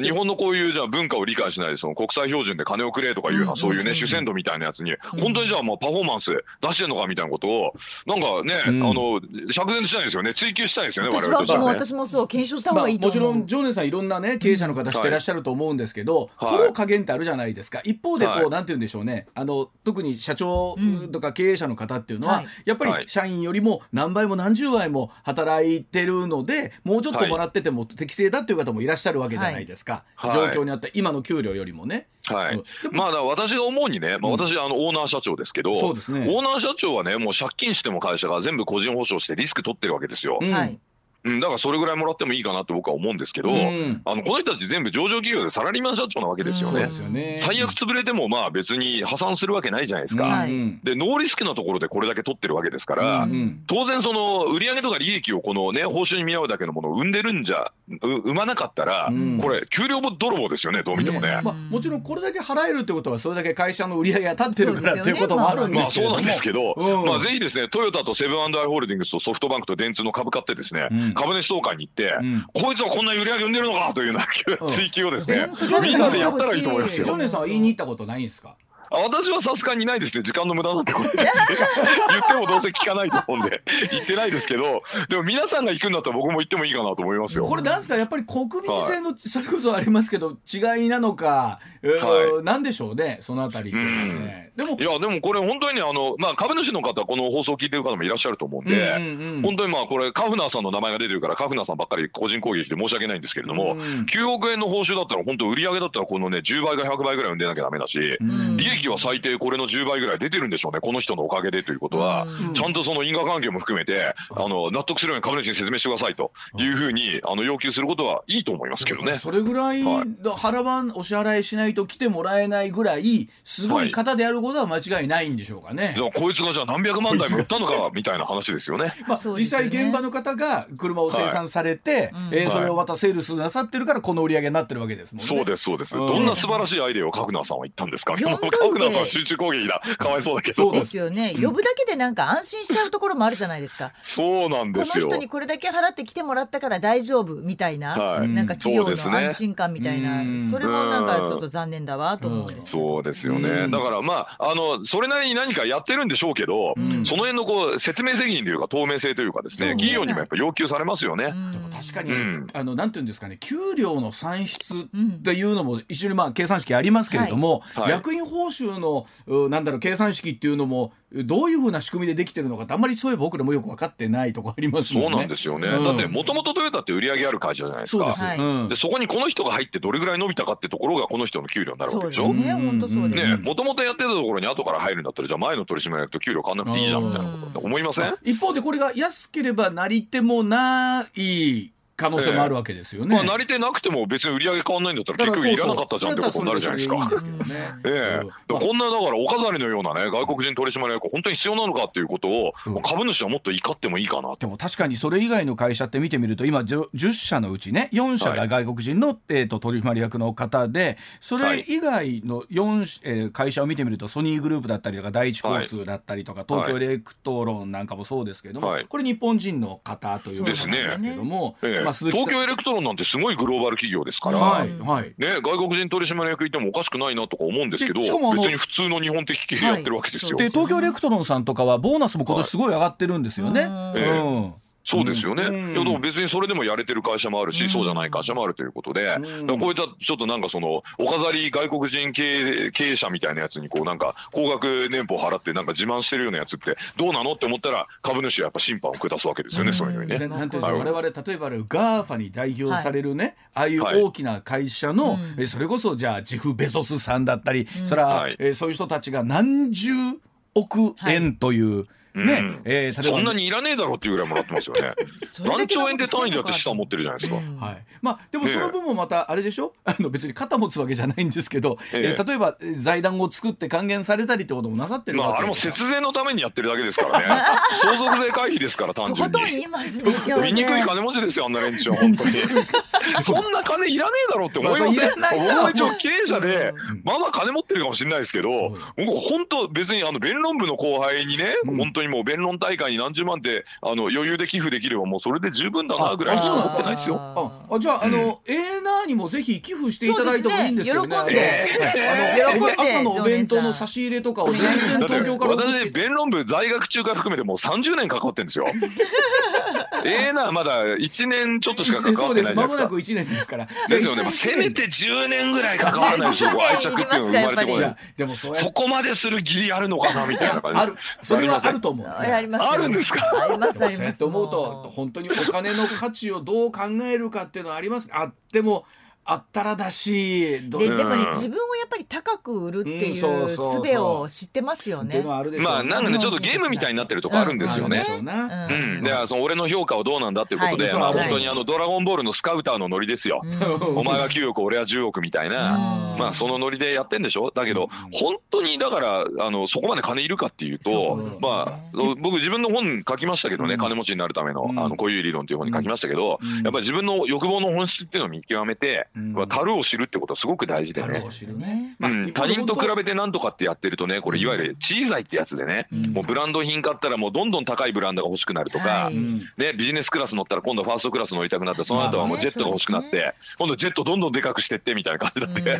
日本のこういうじゃあ文化を理解しないでその国際標準で金をくれとかいうようなそういうね主戦度みたいなやつに本当にじゃあもうパフォーマンス出してんのかみたいなことをなんかね、あの釈然としたいですよね。追求したいですよね我々としては、ね、私もそう検証した方がいいもちろん常念さんいろんなね経営者の方してらっしゃると思うんですけど、この加減ってあるじゃないですか。一方でこう、なんて言うんでしょうね。あの特に社長とか経営者の方っていうのは、やっぱり社員よりも何倍も何十倍も働いてるのでもうちょっともらってても適正だっていう方もいらっしゃるわけじゃないですか、状況にあった今の給料よりもね。はい、まあ私が思うにね、まあ、私あのオーナー社長ですけど、そうですね、オーナー社長はねもう借金しても会社が全部個人保証してリスク取ってるわけですよ。はい。うん、だからそれぐらいもらってもいいかなって僕は思うんですけど、うん、あのこの人たち全部上場企業でサラリーマン社長なわけですよね。うん、ね。最悪潰れてもまあ別に破産するわけないじゃないですか。うん、でノーリスクなところでこれだけ取ってるわけですから、当然その売上とか利益をこのね報酬に見合うだけのものを生んでるんじゃ生まなかったら、これ給料泥棒ですよねどう見てもね、ね、まあ、もちろんこれだけ払えるってことはそれだけ会社の売り上げが立ってるからっていうこともあるんですけど、まあ、そうなんですけど、まあぜひですねトヨタとセブンアイ・ホールディングスとソフトバンクと電通の株買ってですね、株主総会にって、うん、こいつはこんな売り上げ生んでるのかというような追求をですね、みんなでやったらいいと思いますよ。ジョネさんは言いに行ったことないんですか？私はさすがにないですね。時間の無駄なんてこれ 言ってもどうせ聞かないと思うんで。言ってないですけど。でも皆さんが行くんだったら僕も行ってもいいかなと思いますよ。これなんですか？やっぱり国民性の、それこそありますけど違いなのか、はい、なんでしょうねそのあたりってね、でもいやでもこれ本当にあのまあ株主の方この放送を聞いてる方もいらっしゃると思うんで、うんうんうん、本当にまあこれカフナーさんの名前が出てるからカフナーさんばっかり個人攻撃で申し訳ないんですけれども、うん、9億円の報酬だったら本当売上だったらこのね10倍か100倍ぐらい生んでなきゃダメだし、うん、利益は最低これの10倍ぐらい出てるんでしょうねこの人のおかげでということは、うん、ちゃんとその因果関係も含めてあの納得するように株主に説明してくださいというふうにあの要求することはいいと思いますけどね。それぐらい、はい、腹番お支払いしないと来てもらえないぐらいすごい方であることは間違いないんでしょうかね。はい、こいつがじゃあ何百万台も売ったのかみたいな話ですよね。まあ、実際現場の方が車を生産されて、はい、えー、それをまたセールスなさってるからこの売り上げになってるわけですもんね。そうですそうです。どんな素晴らしいアイデアを角野さんは言ったんですか？いや本ワグナーさん集中攻撃だ。かわいそうだけど。そうですよね、呼ぶだけでなんか安心しちゃうところもあるじゃないですか。そうなんですよ。この人にこれだけ払って来てもらったから大丈夫みたいな、はい、なんか企業の安心感みたいな、そそれもなんかちょっと残念だわと思うんです、そうですよね、だからまああのそれなりに何かやってるんでしょうけど、その辺のこう説明責任というか透明性というかですね企業にもやっぱ要求されますよね。でも確かに、あのなんていうんですかね給料の算出っていうのも一緒にまあ計算式ありますけれども、役員報酬のなんだろう計算式っていうのもどういうふうな仕組みでできてるのかってあんまりそういえば僕らもよく分かってないとこありますもんね。そうなんですよね。うん、だってもともとトヨタって売り上げある会社じゃないですか。そで、うん、そこにこの人が入ってどれぐらい伸びたかってところがこの人の給料になるわけでしょ。ね、本当そうですね。もともとやってたところに後から入るんだったらじゃあ前の取締役と給料変わんなくていいじゃんみたいなことって思いません？一方でこれが安ければなり手もない可能性もあるわけですよね。えー、まあ、なり手なくても別に売り上げ変わんないんだったら結局いらなかったじゃんってことになるじゃないですか。ええ。こんなだからお飾りのようなね外国人取締役本当に必要なのかっていうことを、うん、株主はもっと怒ってもいいかなでも確かにそれ以外の会社って見てみると今 10, 10社のうちね4社が外国人の、はい、えーと、取締役の方でそれ以外の4、えー、会社を見てみるとソニーグループだったりとか第一交通だったりとか、はい、東京エレクトロンなんかもそうですけども、はい、これ日本人の方ということなんですけども、ね。えー、まあ、東京エレクトロンなんてすごいグローバル企業ですから、はいはい。ね、外国人取締役いてもおかしくないなとか思うんですけど別に普通の日本的経営やってるわけですよ。で東京エレクトロンさんとかはボーナスも今年すごい上がってるんですよね。はい、えーそうですよね、うん、いやでも別にそれでもやれてる会社もあるし、うん、そうじゃない会社もあるということで、うん、こういったちょっとなんかそのお飾り外国人経営者みたいなやつにこうなんか高額年俸払ってなんか自慢してるようなやつってどうなのって思ったら株主はやっぱ審判を下すわけですよね、そういうふうにね。なんていう我々例えば GAFA に代表されるね、はい、ああいう大きな会社の、はい、それこそじゃあジェフ・ベゾスさんだったり、それは、はい、えー、そういう人たちが何十億円という、ね、うん、えー、そんなにいらねえだろうっていうぐらいもらってますよね。何兆円で単位だって資産持ってるじゃないですか。はい。まあでもその分もまたあれでしょ？あの別に肩持つわけじゃないんですけど、えー、例えば財団を作って還元されたりってこともなさってるまああれも節税のためにやってるだけですからね。相続税回避ですから単純に。言いますね。醜い金持ちですよあんな連中は本当に。そんな金いらねえだろうって思いません？僕は一応経営者でまだ金持ってるかもしれないですけど、僕本当別にあの弁論部の後輩にね、本当にもう弁論大会に何十万ってあの余裕で寄付できればもうそれで十分だなぐらいしか思ってないですよ。あじゃあ、あの、うん、エーナーにもぜひ寄付していただいてもいいんですけどね。喜んで、あの朝のお弁当の差し入れとかを全然東京から私弁論部在学中から含めてもう30年関わってるんですよ。エーナーまだ1年ちょっとしか関わってないじゃないですか。まもなく1年ですから。ですよね。せめて10年ぐらい関わらない でしょ。愛着っていうのが生まれてこない。でもそこまでする義理あるのかなみたいな感じ。ある。それはあると思う。あります。あるんですか？ありますあります。と思うと本当にお金の価値をどう考えるかっていうのはあります。あっても。あったらだしででもね自分をやっぱり高く売るっていう術を知ってますよね。まあなんかねちょっとゲームみたいになってるとこあるんですよね。うん、でその俺の評価はどうなんだっていうことで、まあ本当にあのドラゴンボールのスカウターのノリですよ。お前は9億俺は10億みたいな、まあそのノリでやってんでしょ？だけど本当にだからあのそこまで金いるかっていうと、まあ僕自分の本書きましたけどね、金持ちになるためのあのこういう理論っていう本に書きましたけど、やっぱり自分の欲望の本質っていうのを見極めて。は樽を知るってことはすごく大事でね。うん、他人と比べて何とかってやってるとねこれいわゆるチーザイってやつでね、うん、もうブランド品買ったらもうどんどん高いブランドが欲しくなるとか、はい、ね、ビジネスクラス乗ったら今度ファーストクラス乗りたくなってその後はもうジェットが欲しくなって、ね、今度ジェットどんどんでかくしてってみたいな感じになって、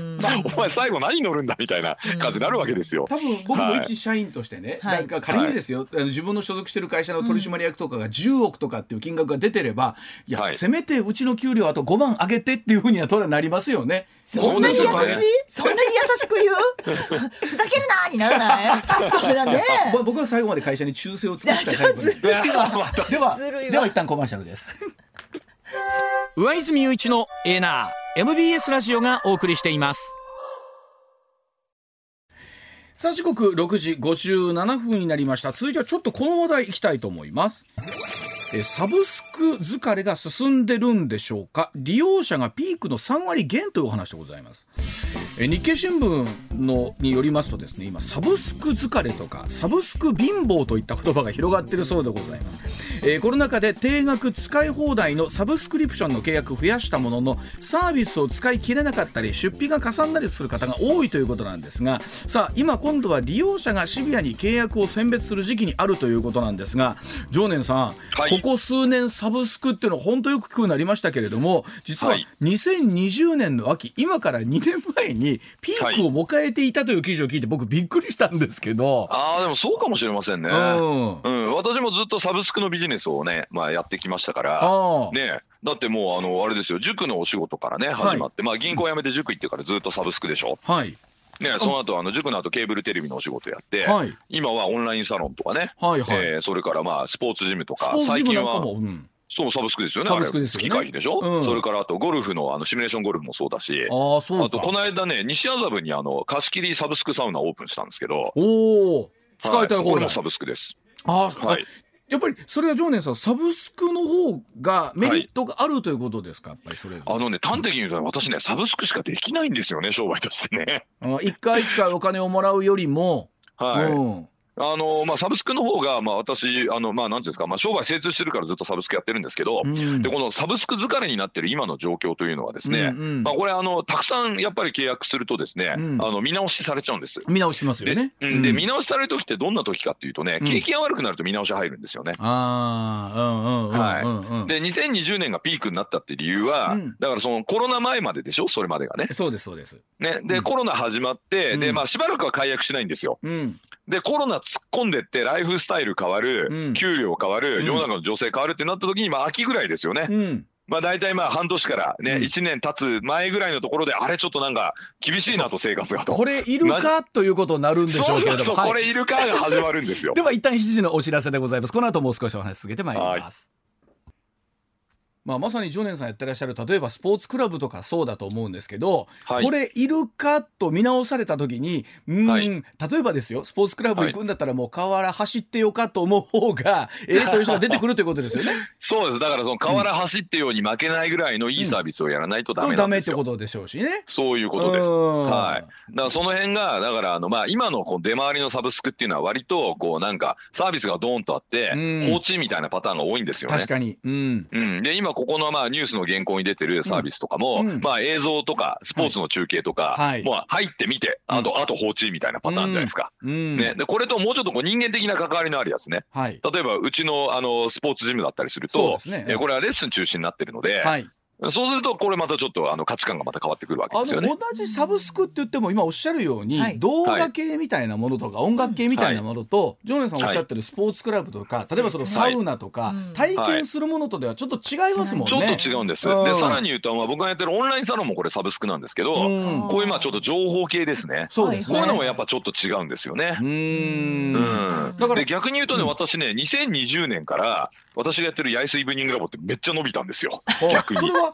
お前最後何乗るんだみたいな感じになるわけですよ。多分僕も一社員としてね、はい、なんか仮にですよ、はい、自分の所属してる会社の取締役とかが10億とかっていう金額が出てればいや、せめてうちの給料あと5万上げてっていうふうにはなりますよね。そんなに優しい？そんなに優しく言う？ふざけるなにならない？そうだね。僕は最後まで会社に忠誠を尽くしたタイプ。でではでは一旦コマーシャルです。上泉雄一のエナー MBS ラジオがお送りしています。さあ時刻6時57分になりました。続いてはちょっとこの話題いきたいと思います。えサブスク疲れが進んでるんでしょうか？利用者がピークの3割減というお話でございます。え日経新聞のによりますとですね今サブスク疲れとかサブスク貧乏といった言葉が広がっているそうでございます、えー、コロナ禍で定額使い放題のサブスクリプションの契約を増やしたもののサービスを使い切れなかったり出費がかさんだりする方が多いということなんですがさあ今今度は利用者がシビアに契約を選別する時期にあるということなんですが常念さん、はい、ここ数年サブスクっていうのは本当よく聞くようになりましたけれども実は2020年の秋今から2年前にピークを迎えていたという記事を聞いて僕びっくりしたんですけど、ああでもそうかもしれませんね、うん、うん、私もずっとサブスクのビジネスをね、まあ、やってきましたから。ね。だってもうあのあれですよ。塾のお仕事からね始まって、はい、まあ銀行辞めて塾行ってからずっとサブスクでしょ。はい。ね、その後あの塾の後ケーブルテレビのお仕事やって、はい、今はオンラインサロンとかね、はいはい、えー、それからまあスポーツジムとか最近は、うん、そうサブスクですよね。サブスクですよね。月会費でしょ、うん、それからあとゴルフのあのシミュレーションゴルフもそうだし、あそうあとこの間ね西麻布にあの貸し切りサブスクサウナオープンしたんですけど、おお使いたいこれもサブスクです。あはい。やっぱりそれは常念さんサブスクの方がメリットがあるということですか、やっぱりそれあのね端的に言うと私ねサブスクしかできないんですよね商売としてね。一回一回お金をもらうよりも、はい、うんあのまあ、サブスクの方がまあ私あのまあなんですかまあ商売精通してるからずっとサブスクやってるんですけど、うん、でこのサブスク疲れになってる今の状況というのはですね、うんうん、まあこれあのたくさんやっぱり契約するとですね、うん、あの見直しされちゃうんです。見直しますよね。で,、で見直しされる時ってどんな時かっていうとね、景気が悪くなると見直し入るんですよね。ああうんうんはい。で2020年がピークになったって理由は、だからそのコロナ前まででしょそれまでがね。そうですそうです。ねで、コロナ始まって、でまあしばらくは解約しないんですよ。でコロナ突っ込んでってライフスタイル変わる、うん、給料変わる、うん、世の中の女性変わるってなった時にまあ秋ぐらいですよね。うんまあ大体まあ半年からね、1年経つ前ぐらいのところで、あれちょっとなんか厳しいなと生活がと。これいるかということになるんでしょうけれども。そうそう、はい、これいるかが始まるんですよ。では一旦7時のお知らせでございます。この後もう少しお話続けてまいります。まあ、まさに常念さんやってらっしゃる例えばスポーツクラブとかそうだと思うんですけど、はい、これいるかと見直された時にうん、はい、例えばですよスポーツクラブ行くんだったらもう河原走ってよかと思う方がええという人が出てくるということですよね。そうですだからその河原走ってように負けないぐらいのいいサービスをやらないとダメなんですよ。うん、ダメってことでしょうしね。そういうことです。はい。だからその辺がだからあのまあ今のこう出回りのサブスクっていうのは割とこうなんかサービスがドーンとあって、放置みたいなパターンが多いんですよね。確かに。うん。うん、で今ここのまあニュースの原稿に出てるサービスとかも、うん、まあ映像とかスポーツの中継とか、はい、もう入ってみて、あと、あと放置みたいなパターンじゃないですか。うん、ね、でこれともうちょっとこう人間的な関わりのあるやつね。はい、例えばうちのあのスポーツジムだったりすると、ね、えこれはレッスン中心になってるので、はい、そうするとこれまたちょっとあの価値観がまた変わってくるわけですよね。同じサブスクって言っても今おっしゃるように、はい、動画系みたいなものとか音楽系みたいなものと、はい、ジョネさんおっしゃってるスポーツクラブとか、はい、例えばそのサウナとか、体験するものとではちょっと違いますもんね。ちょっと違うんです。でさらに言うと、まあ、僕がやってるオンラインサロンもこれサブスクなんですけど、こういうまあちょっと情報系ですね。そうですね。こういうのもやっぱちょっと違うんですよね。うん。だから逆に言うとね、私ね2020年から私がやってるヤイスイブニングラボってめっちゃ伸びたんですよ。逆に。それは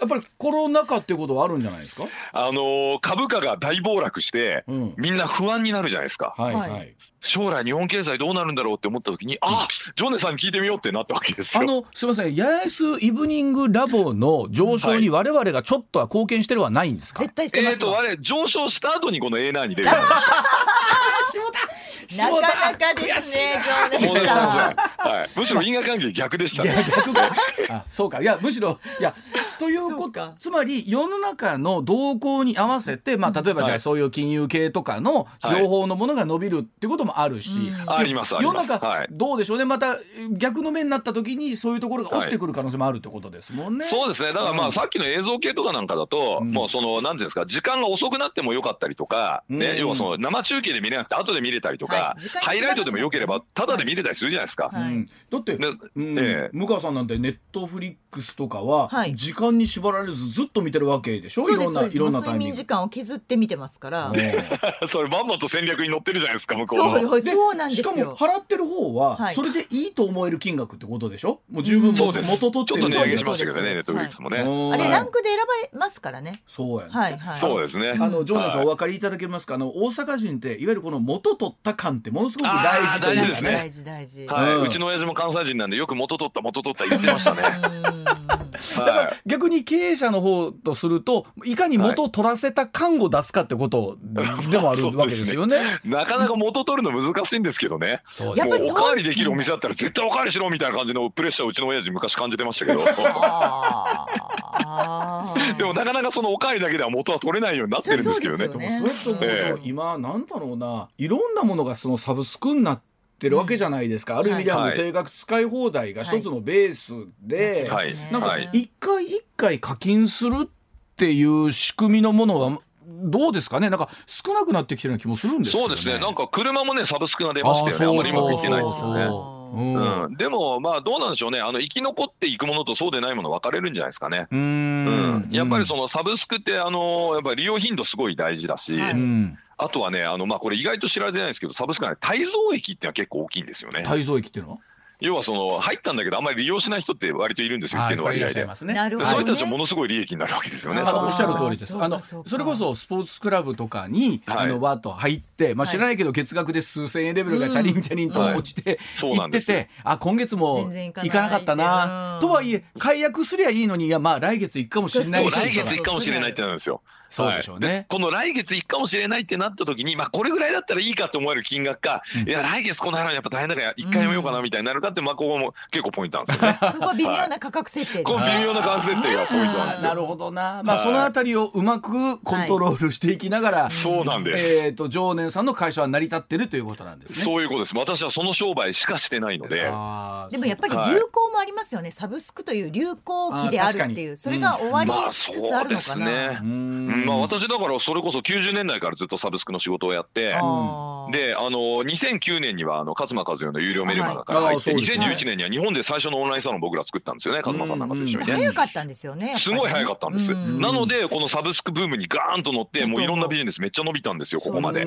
やっぱりコロナ禍っていうことはあるんじゃないですか？あのー、株価が大暴落して、うん、みんな不安になるじゃないですか。はいはい。将来日本経済どうなるんだろうって思った時に、あ、ジョネさんに聞いてみようってなったわけですよ。あの、すみません、八重洲イブニングラボの上昇に我々がちょっとは貢献してるはないんですか、絶対してますえっ、ー、と、あれ、上昇した後にこの A9 に出る。なかなかですね、常連さん。はい、むしろ因果関係逆でしたね。逆あ、そうか、いや、むしろ、いや、ということつまり世の中の動向に合わせて、まあ、例えばじゃあそういう金融系とかの情報のものが伸びるってこともあるし、あります世の中どうでしょうね。また逆の目になった時にそういうところが落ちてくる可能性もあるってことですもんね。そうですね。だからまあさっきの映像系とかなんかだと、もうそのなんていうんですか時間が遅くなってもよかったりとか、ね要はその生中継で見れなくて後で見れたりとか、ハイライトでもよければただで見れたりするじゃないですか。だって、向川さんなんてネットフリックスとかは時間間に縛られずずっと見てるわけでしょ？いろんないろんなタイミング。睡眠時間を削って見てますから。それまんまと戦略に乗ってるじゃないですか向こうの。そうそうなんですよ。しかも払ってる方はそれでいいと思える金額ってことでしょ？もう十分元取ってるちょっと値上げしましたけどねネットフリックスもね。あれランクで選ばれますからね。そうやね。はいはい。そうですね。あのジョーナさんお分かりいただけますか？あの大阪人っていわゆるこの元取った感ってものすごく大事というかね。大事大事はい。うちの親父も関西人なんでよく元取った元取った言ってましたね。だから逆に経営者の方とするといかに元を取らせた感を出すかってことでもあるわけですよね。ね、なかなか元取るの難しいんですけどね。やっぱりおかわりできるお店だったら絶対おかわりしろみたいな感じのプレッシャーうちの親父昔感じてましたけど。でもなかなかそのおかわりだけでは元は取れないようになってるんですけどね。ね。それと、えー、今なんだろうな。いろんなものがそのサブスクになってってるわけじゃないですか、うん、ある意味では定額使い放題が一つのベースで、はい、なんか一回一回課金するっていう仕組みのものはどうですかね？なんか少なくなってきてるような気もするんですけど、ね、そうですね。なんか車もねサブスクが出ましたよね。あまりうまくいってないですよね。うん、でもまあどうなんでしょうね。あの生き残っていくものとそうでないもの分かれるんじゃないですかね。うん、やっぱりそのサブスクってあのやっぱり利用頻度すごい大事だし、はい、あとはねあのまあこれ意外と知られてないんですけどサブスクは、ね、滞蔵益っていうのは結構大きいんですよね。滞蔵益っていうの？は要はその入ったんだけどあんまり利用しない人って割といるんですよっていうのは嫌いで、ね、そういう人たちはものすごい利益になるわけですよね。おっしゃる通りです。あのそれこそスポーツクラブとかに、はい、あのわっと入って、まあ知らないけど月額で数千円レベルがチャリンチャリンと落ちて、うん、行ってて、あ今月も行かなかったな。とはいえ解約すりゃいいのにいやまあ来月行くかもしれない来月行くかもしれないってなるんですよ。そうでしょうね、はい、この来月行くかもしれないってなった時に、まあ、これぐらいだったらいいかと思える金額か、うん、いや来月この払うのやっぱ大変だから一回やめようかなみたいになるかって、まあ、ここも結構ポイントなんですよね。ここは微妙な価格設定、はい、この微妙な価格設定がポイントなんですよ。なるほどな、まあ、そのあたりをうまくコントロールしていきながら、はい、そうなんです。えっ、ー、と常年さんの会社は成り立ってるということなんですね。そういうことです。私はその商売しかしてないので。でもやっぱり流行もありますよね。サブスクという流行期であるっていう、それが終わりつつあるのかな。まあ、ね、まあ私だからそれこそ90年代からずっとサブスクの仕事をやって、であの2009年にはあの勝間和代の有料メルマガから入って、はい、2011年には日本で最初のオンラインサロン僕ら作ったんですよね勝間さんなんかと一緒に。ね。早かったんですよね。すごい早かったんです。なのでこのサブスクブームにガーンと乗ってもういろんなビジネスめっちゃ伸びたんですよここまで。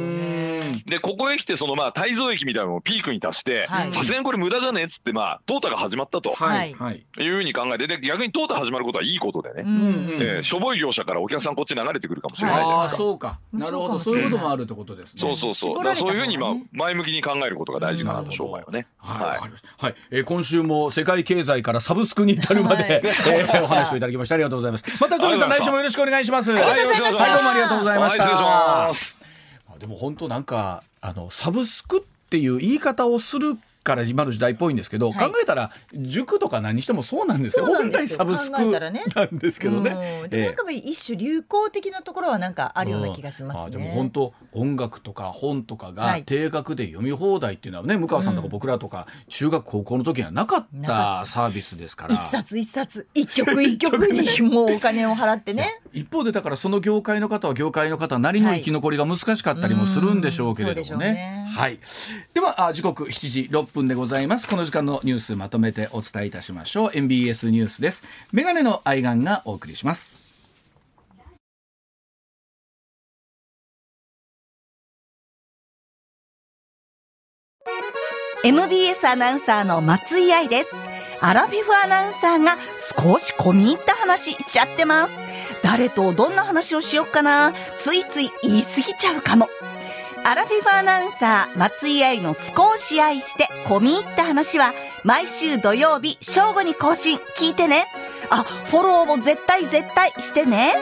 でここへ来てそのまあ滞蔵駅みたいなのをピークに達してさすがにこれ無駄じゃねえっつってまあ淘汰が始まったと、はい、い。うふうに考えてで逆に淘汰始まることはいいことでね、えー、しょぼい業者からお客さんこっち流れてくるかもしれないじゃないですか。そうかなるほどそういうこともあるってことですね。そうそうそう。そういうふうにまあ前向きに考えることが大事かなと商売はね。はい。はい。え今週も世界経済からサブスクに至るまで、えお話をいただきましてありがとうございます。またジョーさん来週もよろしくお願いします。はい、よろしくお願いします。どうもありがとうございました。失礼します。でも本当なんかあのサブスクっていう言い方をするから今の時代っぽいんですけど、はい、考えたら塾とか何してもそうなんですよ。本来サブスクなんですけどね。でもなんか一種流行的なところはなんかあるような気がします、ね。うん、でも本当音楽とか本とかが定額で読み放題っていうのはね、向川さんとか僕らとか中学高校の時にはなかったサービスですから。一冊一冊。一曲一曲にもうお金を払ってね。一方でだからその業界の方は業界の方なりの生き残りが難しかったりもするんでしょうけれどもね。はい、ね。はい、では時刻7時6分でございます。この時間のニュースまとめてお伝えいたしましょう MBS ニュースですメガネの愛玩がお送りします MBS アナウンサーの松井愛ですアラフィフアナウンサーが少し込み入った話しちゃってます誰とどんな話をしよっかなついつい言い過ぎちゃうかもアラフィフアナウンサー松井愛の少し愛して込み入った話は毎週土曜日正午に更新。聞いてね。あフォローも絶対絶対してね。